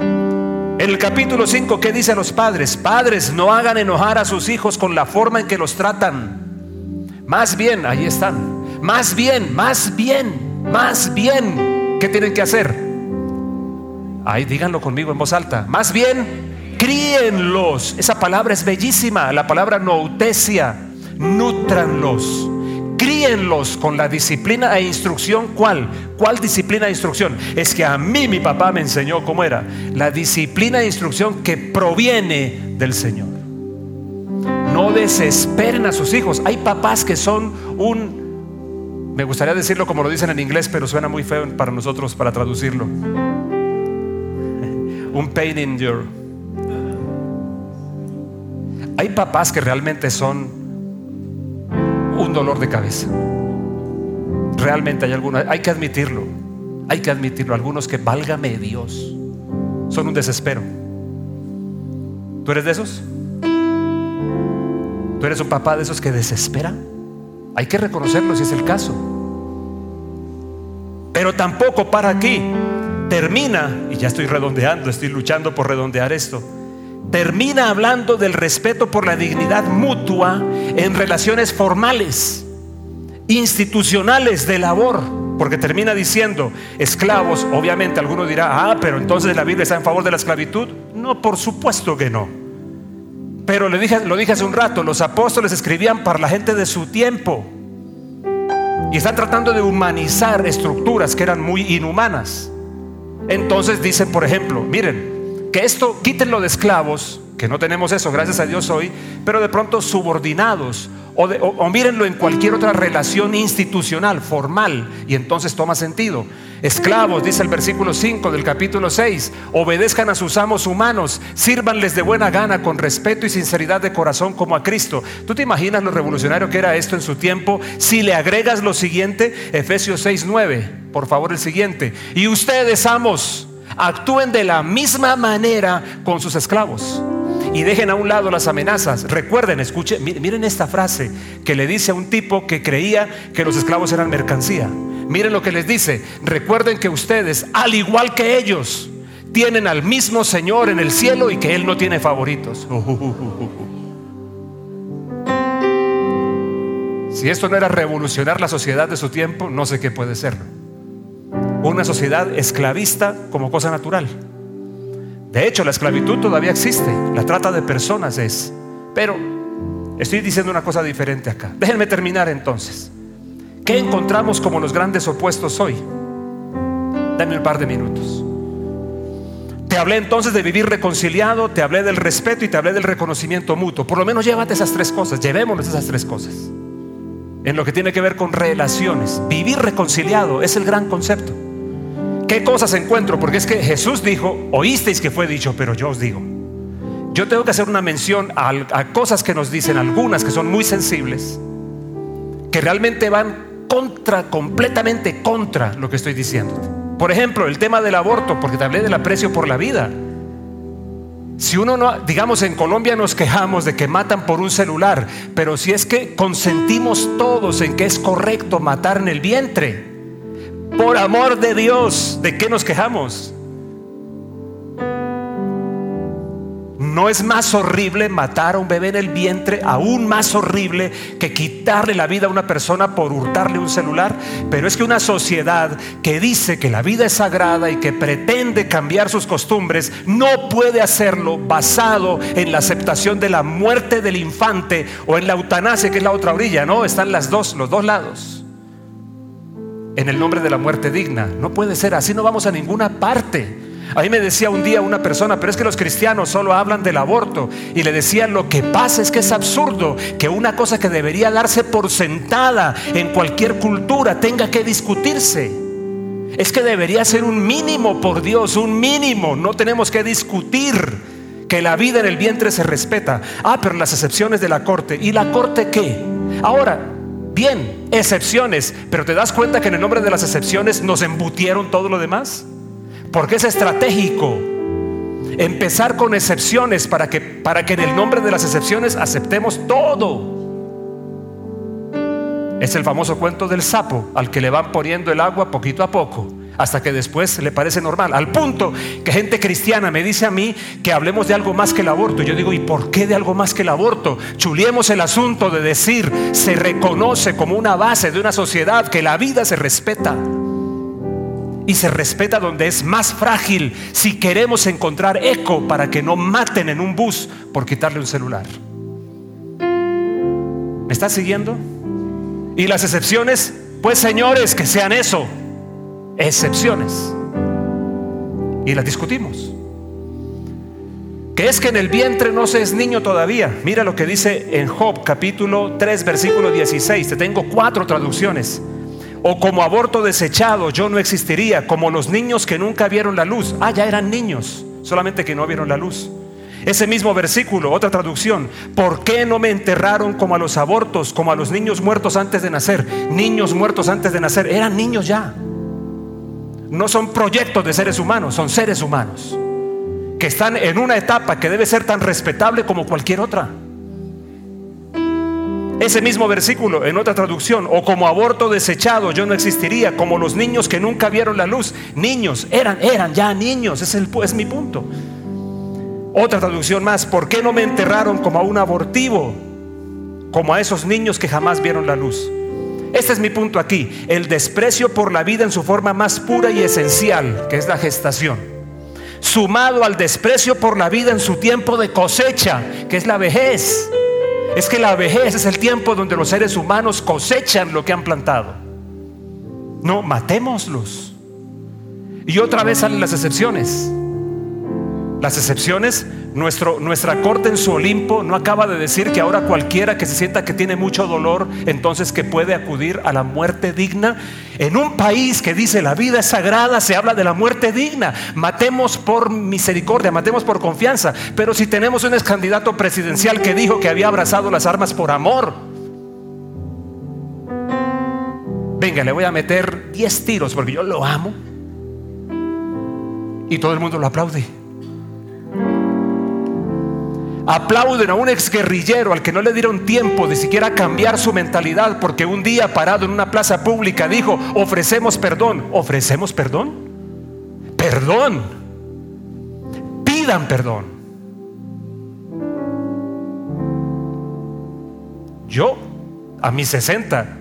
Speaker 2: En el capítulo 5, ¿qué dice a los padres? Padres, no hagan enojar a sus hijos con la forma en que los tratan. Más bien, ahí están. Más bien, más bien, más bien. ¿Qué tienen que hacer? Ahí díganlo conmigo en voz alta. Más bien, críenlos. Esa palabra es bellísima. La palabra noutesia. Nútranlos críenlos con la disciplina e instrucción. ¿Cuál? ¿Cuál disciplina e instrucción? Es que a mí mi papá me enseñó cómo era. La disciplina e instrucción que proviene del Señor. No desesperen a sus hijos. Hay papás que son un, me gustaría decirlo como lo dicen en inglés, pero suena muy feo para nosotros para traducirlo. Un pain in your. Hay papás que realmente son dolor de cabeza. Realmente hay algunos, hay que admitirlo, hay que admitirlo, algunos que válgame Dios, son un desespero. ¿Tú eres de esos? ¿Tú eres un papá de esos que desespera? Hay que reconocerlo si es el caso. Pero tampoco para aquí. Termina, y ya estoy redondeando, estoy luchando por redondear esto termina hablando del respeto por la dignidad mutua en relaciones formales, institucionales de labor, porque termina diciendo esclavos, obviamente alguno dirá, ah, pero entonces la Biblia está en favor de la esclavitud. No, por supuesto que no. Pero dije, lo dije hace un rato, los apóstoles escribían para la gente de su tiempo y están tratando de humanizar estructuras que eran muy inhumanas. Entonces dicen, por ejemplo, miren, que esto quítenlo de esclavos, que no tenemos eso, gracias a Dios hoy, pero de pronto subordinados, o, mírenlo en cualquier otra relación institucional, formal, y entonces toma sentido. Esclavos, dice el versículo 5 del capítulo 6, obedezcan a sus amos humanos, sírvanles de buena gana, con respeto y sinceridad de corazón como a Cristo. ¿Tú te imaginas lo revolucionario que era esto en su tiempo? Si le agregas lo siguiente, Efesios 6, 9, por favor el siguiente, y ustedes amos, actúen de la misma manera con sus esclavos y dejen a un lado las amenazas. Recuerden, escuchen, miren esta frase que le dice a un tipo que creía que los esclavos eran mercancía. Miren lo que les dice. Recuerden que ustedes, al igual que ellos, tienen al mismo Señor en el cielo y que Él no tiene favoritos. Si esto no era revolucionar la sociedad de su tiempo, no sé qué puede ser una sociedad esclavista como cosa natural. De hecho, la esclavitud todavía existe, la trata de personas es. Pero estoy diciendo una cosa diferente acá. Déjenme terminar entonces. ¿Qué encontramos como los grandes opuestos hoy? Dame un par de minutos. Te hablé entonces de vivir reconciliado, te hablé del respeto y te hablé del reconocimiento mutuo. Por lo menos llévate esas tres cosas, llevémonos esas tres cosas. En lo que tiene que ver con relaciones. Vivir reconciliado es el gran concepto. ¿Qué cosas encuentro? Porque es que Jesús dijo, oísteis que fue dicho, pero yo os digo. Yo tengo que hacer una mención a, cosas que nos dicen, algunas que son muy sensibles, que realmente van contra, completamente contra lo que estoy diciendo. Por ejemplo, el tema del aborto, porque te hablé del aprecio por la vida. Si uno no, digamos en Colombia nos quejamos de que matan por un celular, pero si es que consentimos todos en que es correcto matar en el vientre, por amor de Dios, ¿de qué nos quejamos? no es más horrible matar a un bebé en el vientre, aún más horrible que quitarle la vida a una persona por hurtarle un celular. Pero es que una sociedad que dice que la vida es sagrada y que pretende cambiar sus costumbres, no puede hacerlo basado en la aceptación de la muerte del infante o en la eutanasia, que es la otra orilla. No, están las dos, los dos lados. En el nombre de la muerte digna. No puede ser así, no vamos a ninguna parte. A mí me decía un día una persona, pero es que los cristianos solo hablan del aborto. Y le decía, lo que pasa es que es absurdo que una cosa que debería darse por sentada en cualquier cultura tenga que discutirse. Es que debería ser un mínimo, por Dios, un mínimo. No tenemos que discutir que la vida en el vientre se respeta. Ah, pero las excepciones de la corte. ¿Y la corte qué? Ahora, bien, excepciones, pero ¿te das cuenta que en el nombre de las excepciones nos embutieron todo lo demás? Porque es estratégico empezar con excepciones para que, para que en el nombre de las excepciones aceptemos todo. Es el famoso cuento del sapo al que le van poniendo el agua poquito a poco hasta que después le parece normal. Al punto que gente cristiana me dice a mí que hablemos de algo más que el aborto. Yo digo, ¿y por qué de algo más que el aborto? Chuliemos el asunto de decir, se reconoce como una base de una sociedad que la vida se respeta y se respeta donde es más frágil si queremos encontrar eco para que no maten en un bus por quitarle un celular. ¿Me estás siguiendo? Y las excepciones, pues señores, que sean eso, excepciones. Y las discutimos. Que es que en el vientre no se es niño todavía. Mira lo que dice en Job capítulo 3 versículo 16. Te tengo cuatro traducciones. O como aborto desechado yo no existiría, como los niños que nunca vieron la luz. Ah, ya eran niños, solamente que no vieron la luz. Ese mismo versículo, otra traducción, ¿por qué no me enterraron como a los abortos, como a los niños muertos antes de nacer? Niños muertos antes de nacer, eran niños ya. No son proyectos de seres humanos, son seres humanos que están en una etapa que debe ser tan respetable como cualquier otra. Ese mismo versículo en otra traducción, o como aborto desechado, yo no existiría, como los niños que nunca vieron la luz. Niños, eran, eran ya niños, es, el, es mi punto. Otra traducción más, ¿por qué no me enterraron como a un abortivo? Como a esos niños que jamás vieron la luz. Este es mi punto aquí, el desprecio por la vida en su forma más pura y esencial, que es la gestación. Sumado al desprecio por la vida en su tiempo de cosecha, que es la vejez es que la vejez es el tiempo donde los seres humanos cosechan lo que han plantado. No, matémoslos. Y otra vez salen las excepciones. Las excepciones, nuestro, nuestra corte en su Olimpo no acaba de decir que ahora cualquiera que se sienta que tiene mucho dolor, entonces que puede acudir a la muerte digna. En un país que dice la vida es sagrada, se habla de la muerte digna. Matemos por misericordia, matemos por confianza. Pero si tenemos un ex candidato presidencial que dijo que había abrazado las armas por amor, venga, le voy a meter 10 tiros porque yo lo amo. Y todo el mundo lo aplaude. Aplauden a un exguerrillero al que no le dieron tiempo de siquiera cambiar su mentalidad porque un día parado en una plaza pública dijo, ofrecemos perdón. ¿Ofrecemos perdón? Perdón. Pidan perdón. Yo, a mis 60,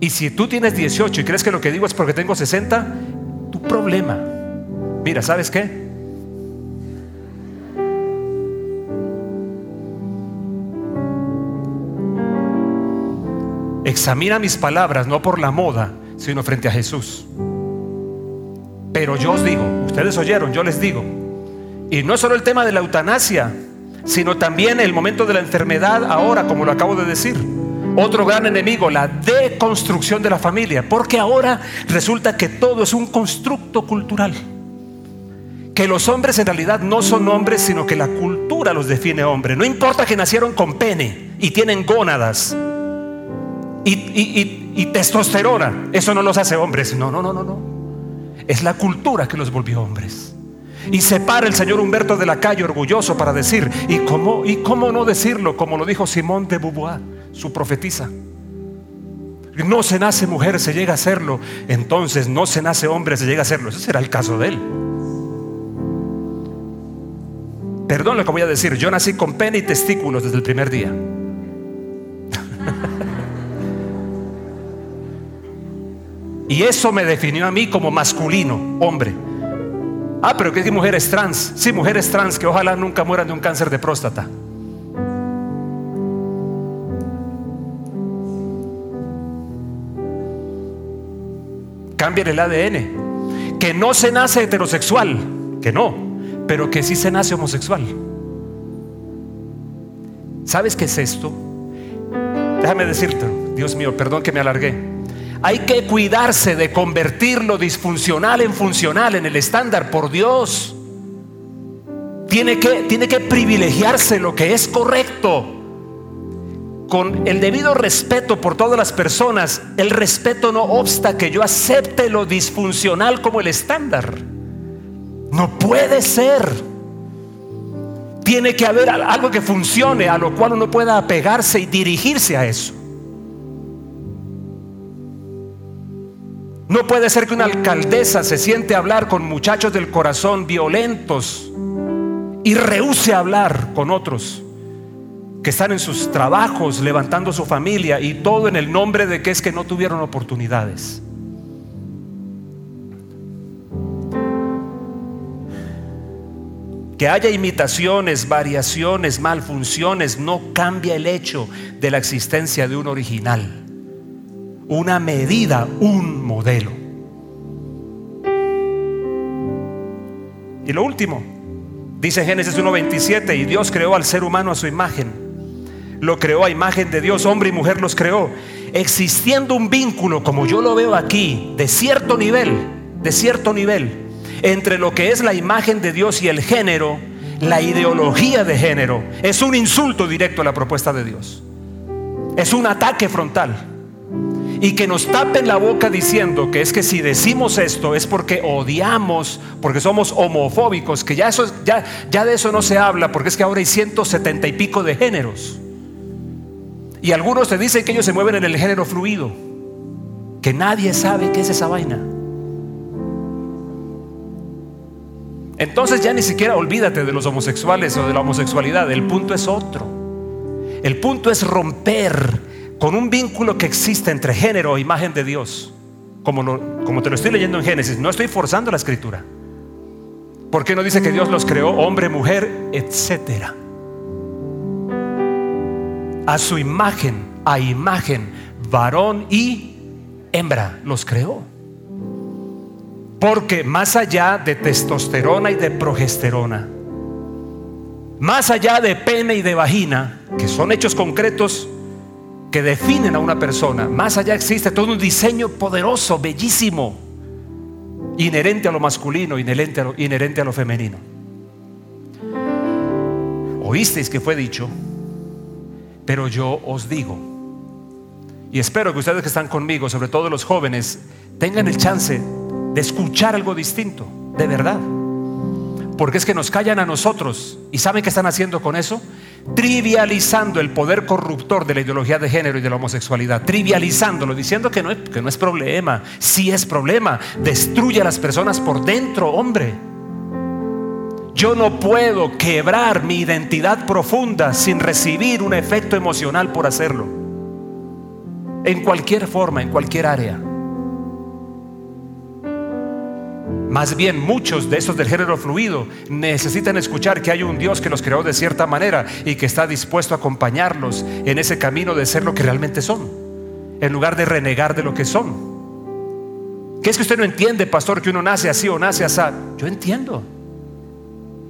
Speaker 2: y si tú tienes 18 y crees que lo que digo es porque tengo 60, tu problema. Mira, ¿sabes qué? Examina mis palabras no por la moda, sino frente a Jesús. Pero yo os digo, ustedes oyeron, yo les digo, y no solo el tema de la eutanasia, sino también el momento de la enfermedad ahora, como lo acabo de decir. Otro gran enemigo, la deconstrucción de la familia, porque ahora resulta que todo es un constructo cultural. Que los hombres en realidad no son hombres, sino que la cultura los define hombre. No importa que nacieron con pene y tienen gónadas y, testosterona. Eso no los hace hombres. No, no, no, no, no. Es la cultura que los volvió hombres. Y se para el señor Humberto de la Calle orgulloso para decir, ¿y cómo, ¿y cómo no decirlo? Como lo dijo Simón de Beauvoir, su profetisa. No se nace mujer, se llega a serlo. Entonces no se nace hombre, se llega a serlo. Ese será el caso de él. Perdón lo que voy a decir, yo nací con pene y testículos desde el primer día. y eso me definió a mí como masculino, hombre. Ah, pero que mujeres trans. Sí, mujeres trans que ojalá nunca mueran de un cáncer de próstata. Cambien el ADN. Que no se nace heterosexual, que no, pero que sí se nace homosexual. ¿Sabes qué es esto? Déjame decirte, Dios mío, perdón que me alargué. Hay que cuidarse de convertir lo disfuncional en funcional en el estándar por Dios. Tiene que, tiene que privilegiarse lo que es correcto con el debido respeto por todas las personas, el respeto no obsta que yo acepte lo disfuncional como el estándar. No puede ser. Tiene que haber algo que funcione, a lo cual uno pueda apegarse y dirigirse a eso. No puede ser que una alcaldesa se siente a hablar con muchachos del corazón violentos y rehúse hablar con otros que están en sus trabajos levantando su familia y todo en el nombre de que es que no tuvieron oportunidades. Que haya imitaciones, variaciones, malfunciones, no cambia el hecho de la existencia de un original, una medida, un modelo. Y lo último, dice Génesis 1.27, y Dios creó al ser humano a su imagen lo creó a imagen de Dios, hombre y mujer los creó. Existiendo un vínculo, como yo lo veo aquí, de cierto nivel, de cierto nivel, entre lo que es la imagen de Dios y el género, la ideología de género, es un insulto directo a la propuesta de Dios. Es un ataque frontal. Y que nos tapen la boca diciendo que es que si decimos esto es porque odiamos, porque somos homofóbicos, que ya, eso, ya, ya de eso no se habla, porque es que ahora hay 170 y pico de géneros. Y algunos te dicen que ellos se mueven en el género fluido, que nadie sabe qué es esa vaina. Entonces ya ni siquiera olvídate de los homosexuales o de la homosexualidad, el punto es otro. El punto es romper con un vínculo que existe entre género e imagen de Dios, como, te lo estoy leyendo en Génesis, no estoy forzando la escritura. ¿Por qué no dice que Dios los creó hombre, mujer, etcétera? a su imagen, a imagen, varón y hembra los creó. Porque más allá de testosterona y de progesterona, más allá de pene y de vagina, que son hechos concretos que definen a una persona, más allá existe todo un diseño poderoso, bellísimo, inherente a lo masculino, inherente a lo, inherente a lo femenino. Oísteis que fue dicho, pero yo os digo, y espero que ustedes que están conmigo, sobre todo los jóvenes, tengan el chance de escuchar algo distinto, de verdad. Porque es que nos callan a nosotros. ¿Y saben qué están haciendo con eso? Trivializando el poder corruptor de la ideología de género y de la homosexualidad. Trivializándolo, diciendo que no, es, problema. Sí es problema. Destruye a las personas por dentro, hombre. Yo no puedo quebrar mi identidad profunda sin recibir un efecto emocional por hacerlo. En cualquier forma, en cualquier área. Más bien muchos de esos del género fluido necesitan escuchar que hay un Dios que los creó de cierta manera y que está dispuesto a acompañarlos en ese camino de ser lo que realmente son, en lugar de renegar de lo que son. ¿Qué es que usted no entiende, pastor, que uno nace así o nace así? Yo entiendo.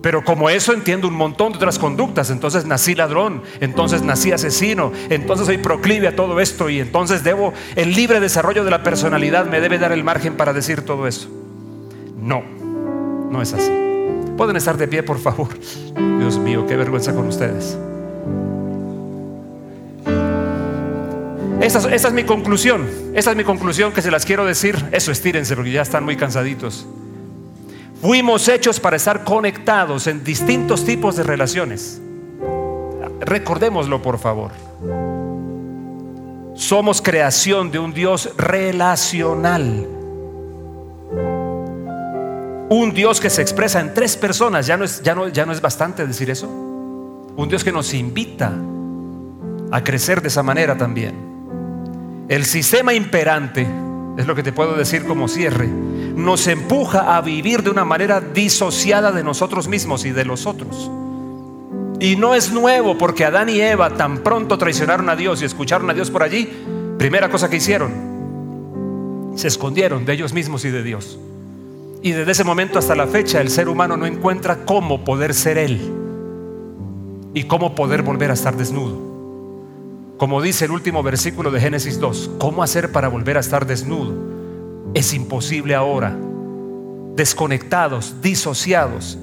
Speaker 2: Pero como eso entiendo un montón de otras conductas, entonces nací ladrón, entonces nací asesino, entonces soy proclive a todo esto y entonces debo, el libre desarrollo de la personalidad me debe dar el margen para decir todo eso. No, no es así. Pueden estar de pie, por favor. Dios mío, qué vergüenza con ustedes. Esa, es mi conclusión, esa es mi conclusión que se las quiero decir. Eso estírense porque ya están muy cansaditos. Fuimos hechos para estar conectados en distintos tipos de relaciones. Recordémoslo, por favor. Somos creación de un Dios relacional. Un Dios que se expresa en tres personas, ya no es, ya no, ya no es bastante decir eso. Un Dios que nos invita a crecer de esa manera también. El sistema imperante, es lo que te puedo decir como cierre, nos empuja a vivir de una manera disociada de nosotros mismos y de los otros. Y no es nuevo porque Adán y Eva tan pronto traicionaron a Dios y escucharon a Dios por allí, primera cosa que hicieron, se escondieron de ellos mismos y de Dios. Y desde ese momento hasta la fecha el ser humano no encuentra cómo poder ser Él y cómo poder volver a estar desnudo. Como dice el último versículo de Génesis 2, ¿cómo hacer para volver a estar desnudo? Es imposible ahora, desconectados, disociados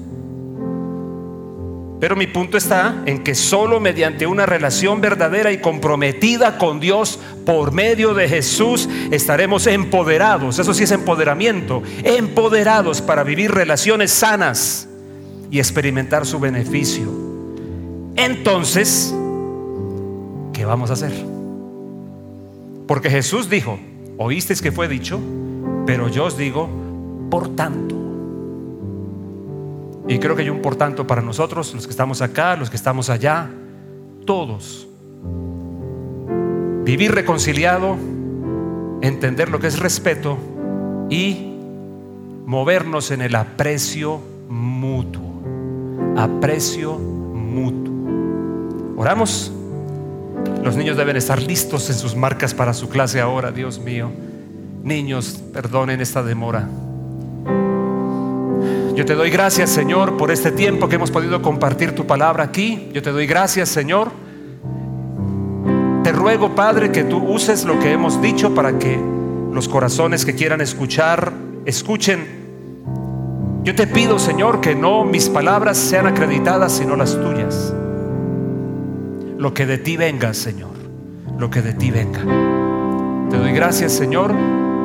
Speaker 2: pero mi punto está en que solo mediante una relación verdadera y comprometida con Dios por medio de Jesús estaremos empoderados, eso sí es empoderamiento, empoderados para vivir relaciones sanas y experimentar su beneficio. Entonces, ¿qué vamos a hacer? Porque Jesús dijo, oísteis que fue dicho, pero yo os digo, por tanto. Y creo que hay un por tanto para nosotros, los que estamos acá, los que estamos allá, todos. Vivir reconciliado, entender lo que es respeto y movernos en el aprecio mutuo. Aprecio mutuo. Oramos. Los niños deben estar listos en sus marcas para su clase ahora, Dios mío. Niños, perdonen esta demora. Yo te doy gracias, Señor, por este tiempo que hemos podido compartir tu palabra aquí. Yo te doy gracias, Señor. Te ruego, Padre, que tú uses lo que hemos dicho para que los corazones que quieran escuchar, escuchen. Yo te pido, Señor, que no mis palabras sean acreditadas, sino las tuyas. Lo que de ti venga, Señor. Lo que de ti venga. Te doy gracias, Señor,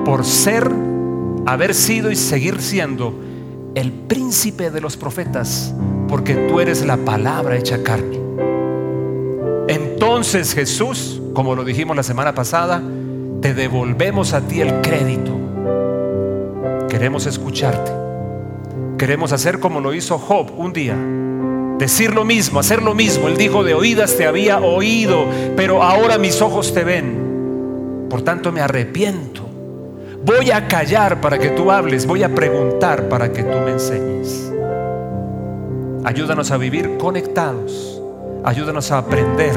Speaker 2: por ser, haber sido y seguir siendo el príncipe de los profetas, porque tú eres la palabra hecha carne. Entonces Jesús, como lo dijimos la semana pasada, te devolvemos a ti el crédito. Queremos escucharte. Queremos hacer como lo hizo Job un día. Decir lo mismo, hacer lo mismo. Él dijo, de oídas te había oído, pero ahora mis ojos te ven. Por tanto me arrepiento Voy a callar para que tú hables, voy a preguntar para que tú me enseñes. Ayúdanos a vivir conectados, ayúdanos a aprender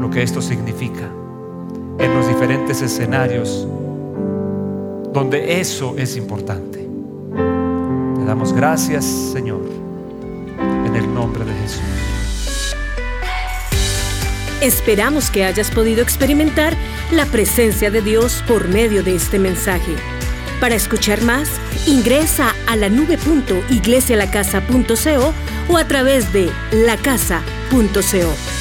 Speaker 2: lo que esto significa en los diferentes escenarios donde eso es importante. Te damos gracias, Señor, en el nombre de Jesús.
Speaker 1: Esperamos que hayas podido experimentar la presencia de Dios por medio de este mensaje. Para escuchar más, ingresa a la nube.iglesialacasa.co o a través de lacasa.co.